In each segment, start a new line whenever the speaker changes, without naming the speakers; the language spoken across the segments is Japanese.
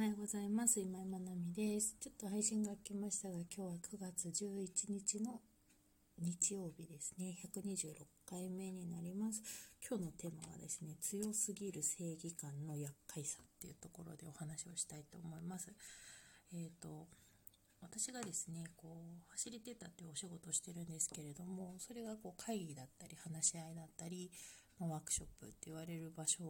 おはようございます。今井まなみです。ちょっと配信が来ましたが、今日は9月11日の日曜日ですね。126回目になります。今日のテーマはですね、強すぎる正義感の厄介さっていうところでお話をしたいと思います。えっ、ー、と、私がですね、こう、ファシリテーターっていうお仕事をしてるんですけれども、それがこう会議だったり、話し合いだったり、ワークショップって言われる場所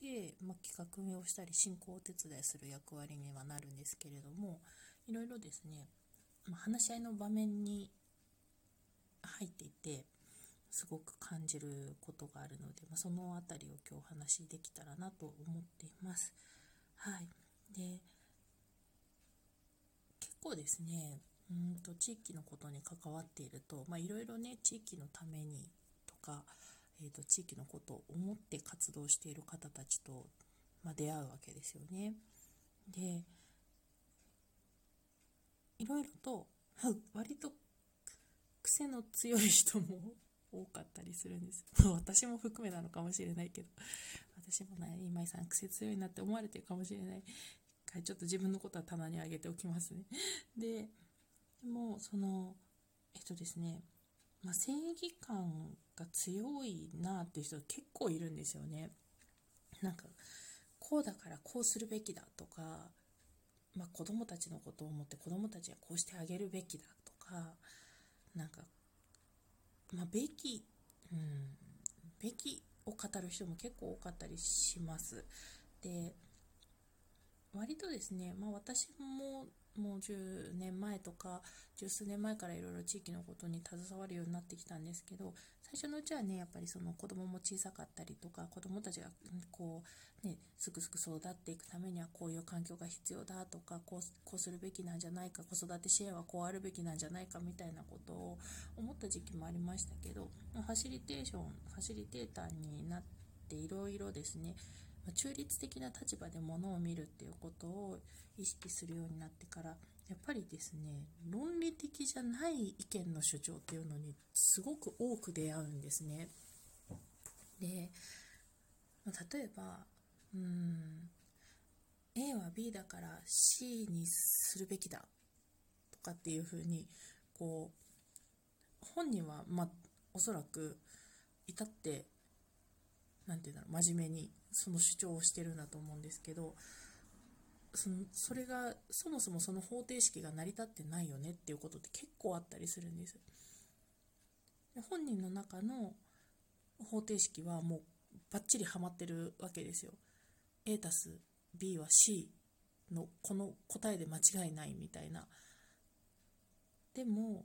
で、まあ、企画をしたり進行をお手伝いする役割にはなるんですけれどもいろいろですね、まあ、話し合いの場面に入っていてすごく感じることがあるので、まあ、その辺りを今日お話しできたらなと思っています。はい、で結構ですねうんと地域のことに関わっているといろいろね地域のためにとかえーと、地域のことを思って活動している方たちと、まあ、出会うわけですよね。でいろいろと割と癖の強い人も 多かったりするんです。私も含めなのかもしれないけど。私もね今井さん癖強いなって思われてるかもしれない。からちょっと自分のことは棚に上げておきますね。でもそのえっとですねまあ、正義感が強いなっていう人結構いるんですよね。なんかこうだからこうするべきだとか、まあ、子供たちのことを思って子供たちはこうしてあげるべきだとかなんか、まあ、べき、うん、べきを語る人も結構多かったりします。で割とですね、まあ、私ももう10年前とか十数年前からいろいろ地域のことに携わるようになってきたんですけど最初のうちはねやっぱりその子供も小さかったりとか子供たちがこうねすくすく育っていくためにはこういう環境が必要だとかこうこうするべきなんじゃないか子育て支援はこうあるべきなんじゃないかみたいなことを思った時期もありましたけどファシリテーションファシリテーターになっていろいろですね中立的な立場でものを見るっていうことを意識するようになってからやっぱりですね論理的じゃない意見の主張っていうのにすごく多く出会うんですね。で例えばうん A は B だから C にするべきだとかっていうふうにこう本人はまあおそらく至って何て言うんだろう真面目にその主張をしてるんだと思うんですけどそのそれがそもそもその方程式が成り立ってないよねっていうことって結構あったりするんです。本人の中の方程式はもうバッチリはまってるわけですよ。A たす B は C のこの答えで間違いないみたいな。でも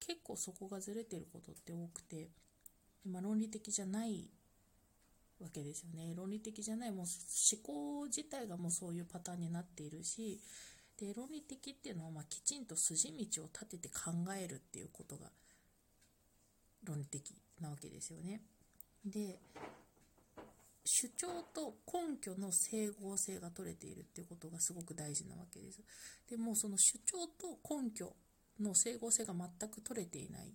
結構そこがずれてることって多くて、まあ、論理的じゃないわけですよね論理的じゃないもう思考自体がもうそういうパターンになっているしで論理的っていうのはまきちんと筋道を立てて考えるっていうことが論理的なわけですよね。で主張と根拠の整合性が取れているっていうことがすごく大事なわけです。でもその主張と根拠の整合性が全く取れていない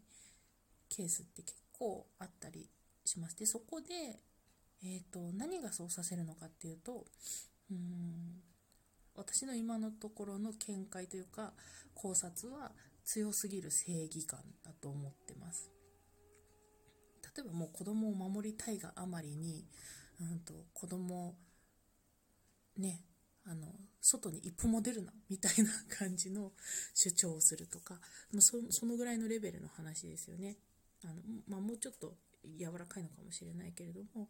ケースって結構あったりします。でそこでえーと、何がそうさせるのかっていうとうん私の今のところの見解というか考察は強すぎる正義感だと思ってます。例えばもう子供を守りたいがあまりに、うんと、子供ねあの外に一歩も出るなみたいな感じの主張をするとかもうそそのぐらいのレベルの話ですよね。あの、まあ、もうちょっと柔らかいのかもしれないけれども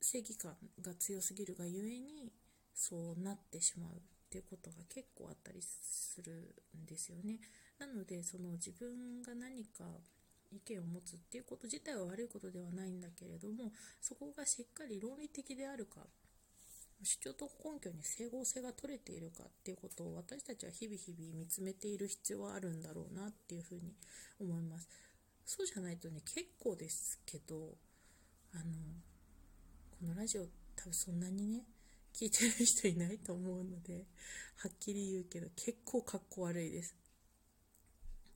正義感が強すぎるがゆえにそうなってしまうっていうことが結構あったりするんですよね。なのでその自分が何か意見を持つっていうこと自体は悪いことではないんだけれどもそこがしっかり論理的であるか主張と根拠に整合性が取れているかっていうことを私たちは日々日々見つめている必要はあるんだろうなっていうふうに思います。そうじゃないとね結構ですけどあのこのラジオ多分そんなにね聞いてる人いないと思うのではっきり言うけど結構かっこ悪いです。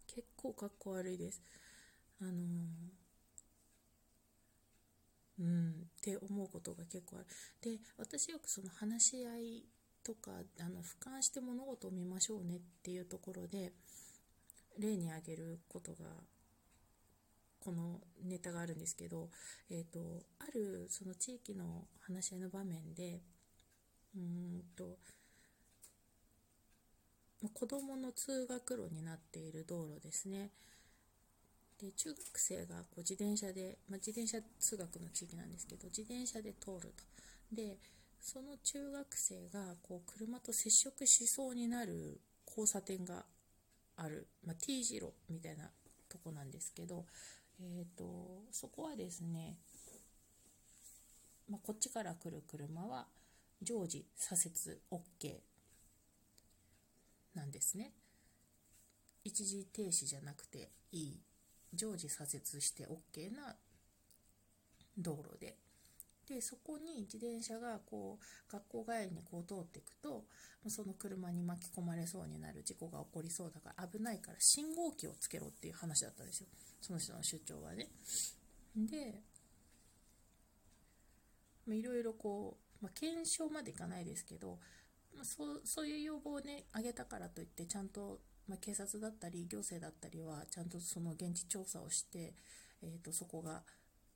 結構かっこ悪いです。あのー、うんって思うことが結構ある。で私よくその話し合いとかあの俯瞰して物事を見ましょうねっていうところで例に挙げることがこのネタがあるんですけど、えーと、あるその地域の話し合いの場面でうんと子どもの通学路になっている道路ですね。で中学生がこう自転車で、まあ、自転車通学の地域なんですけど自転車で通ると。でその中学生がこう車と接触しそうになる交差点がある、まあ、T 字路みたいなとこなんですけど、えーと、そこはですね、まあ、こっちから来る車は常時左折 OK なんですね。一時停止じゃなくていい常時左折して OK な道路ででそこに自転車がこう学校帰りにこう通っていくとその車に巻き込まれそうになる事故が起こりそうだから危ないから信号機をつけろっていう話だったんですよその人の主張はね。でいろいろこう、まあ、検証までいかないですけど、ま、そうそういう要望をね挙げたからといってちゃんと、まあ、警察だったり行政だったりはちゃんとその現地調査をして、えーとそこが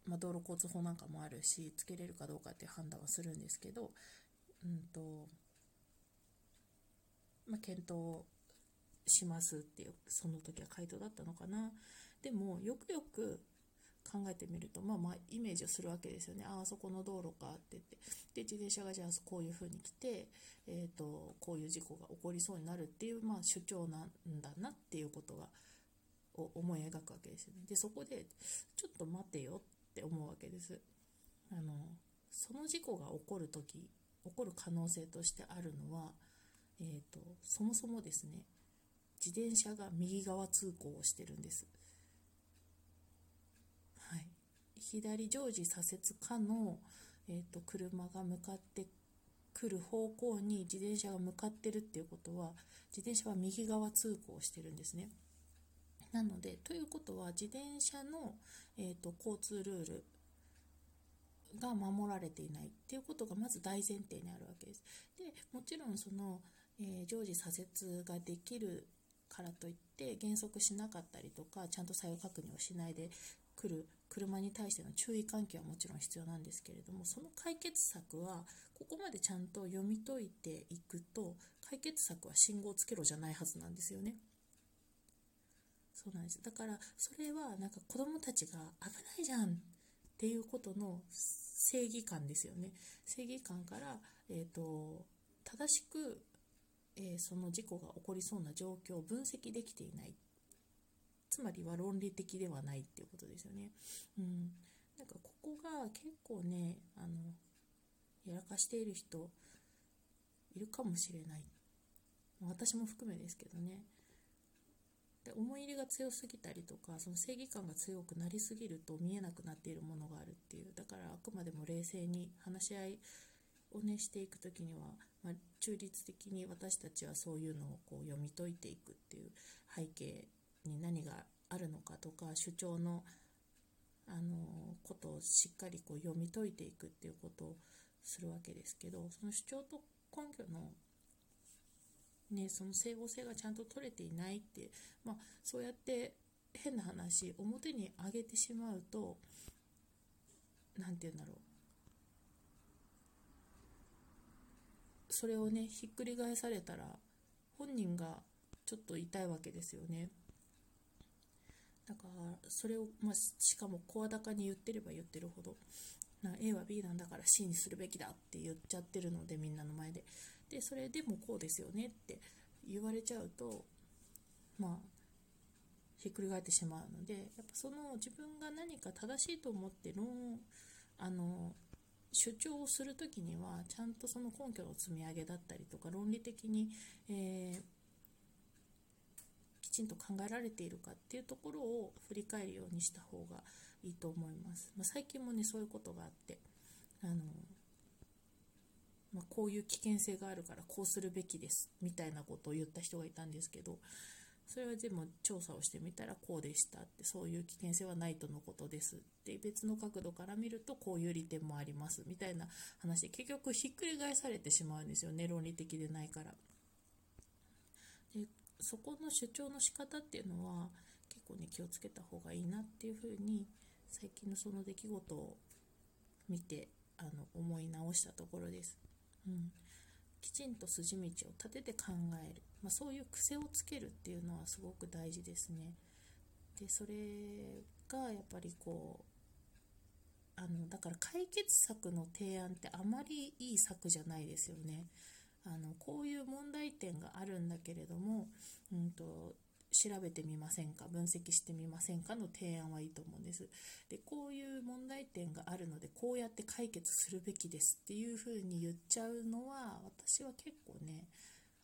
まあ、道路交通法なんかもあるしつけれるかどうかっていう判断はするんですけど、うんとまあ、検討しますっていうその時は回答だったのかな。でもよくよく考えてみるとまあまあイメージをするわけですよね。ああそこの道路かって言って。で自転車がじゃあこういう風に来て、えーと、こういう事故が起こりそうになるっていう、まあ、主張なんだなっていうことがを思い描くわけですよね。でそこでちょっと待てよっって思うわけです。あのその事故が起こる時起こる可能性としてあるのは、えーと、そもそもですね自転車が右側通行をしてるんです。はい、左常時左折可の、えーと、車が向かってくる方向に自転車が向かってるっていうことは自転車は右側通行してるんですね。なのでということは自転車の、えーと、交通ルールが守られていないっていうことがまず大前提にあるわけです。でもちろんその、えー、常時左折ができるからといって減速しなかったりとかちゃんと作用確認をしないで来る車に対しての注意喚起はもちろん必要なんですけれどもその解決策はここまでちゃんと読み解いていくと解決策は信号つけろじゃないはずなんですよね。そうなんです。だからそれはなんか子供たちが危ないじゃんっていうことの正義感ですよね。正義感から、えーと、正しく、えー、その事故が起こりそうな状況を分析できていない。つまりは論理的ではないっていうことですよね。うん、なんかここが結構ねあのやらかしている人いるかもしれない。私も含めですけどね。で思い入れが強すぎたりとかその正義感が強くなりすぎると見えなくなっているものがあるっていう。だからあくまでも冷静に話し合いをねしていく時には、まあ、中立的に私たちはそういうのをこう読み解いていくっていう背景に何があるのかとか主張のあのことをしっかりこう読み解いていくっていうことをするわけですけどその主張と根拠のね、その整合性がちゃんと取れていないって、まあ、そうやって変な話表に上げてしまうと何て言うんだろう。それをねひっくり返されたら本人がちょっと痛いわけですよね。だからそれを、まあ、しかも声高に言ってれば言ってるほど。な A は B なんだから C にするべきだって言っちゃってるのでみんなの前で。でそれでもこうですよねって言われちゃうとまあひっくり返ってしまうのでやっぱその自分が何か正しいと思って論あの主張をする時にはちゃんとその根拠の積み上げだったりとか論理的に、えー、きちんと考えられているかっていうところを振り返るようにした方がいいと思います。まあ、最近もねそういうことがあってあのまあ、こういう危険性があるからこうするべきですみたいなことを言った人がいたんですけどそれはでも調査をしてみたらこうでしたってそういう危険性はないとのことですって別の角度から見るとこういう利点もありますみたいな話で結局ひっくり返されてしまうんですよね論理的でないから。でそこの主張の仕方っていうのは結構ね気をつけた方がいいなっていうふうに最近のその出来事を見てあの思い直したところです、うん、きちんと筋道を立てて考える、まあ、そういう癖をつけるっていうのはすごく大事ですね。でそれがやっぱりこうあのだから解決策の提案ってあまりいい策じゃないですよね。あのこういう問題点があるんだけれども、うんと、調べてみませんか？分析してみませんか？の提案はいいと思うんです。でこういう問題こうやって解決するべきですっていうふうに言っちゃうのは私は結構ね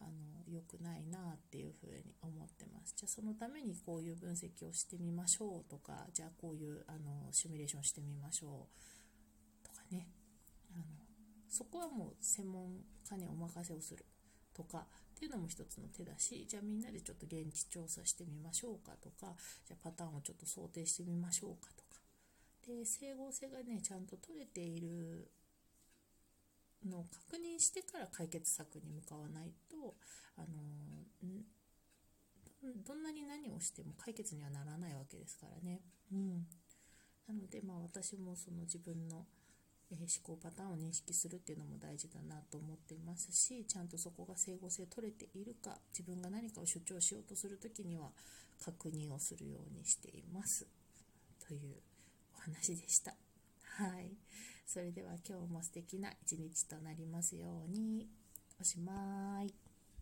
あの良くないなっていうふうに思ってます。じゃあそのためにこういう分析をしてみましょうとかじゃあこういうあのシミュレーションしてみましょうとかね。あのそこはもう専門家にお任せをするとかっていうのも一つの手だしじゃあみんなでちょっと現地調査してみましょうかとかじゃあパターンをちょっと想定してみましょうかとか。で整合性がねちゃんと取れているのを確認してから解決策に向かわないとあのどんなに何をしても解決にはならないわけですからね。うん、なのでまあ私もその自分の思考パターンを認識するっていうのも大事だなと思っていますしちゃんとそこが整合性取れているか自分が何かを主張しようとする時には確認をするようにしていますという話でした。はい。それでは今日も素敵な一日となりますように。おしまい。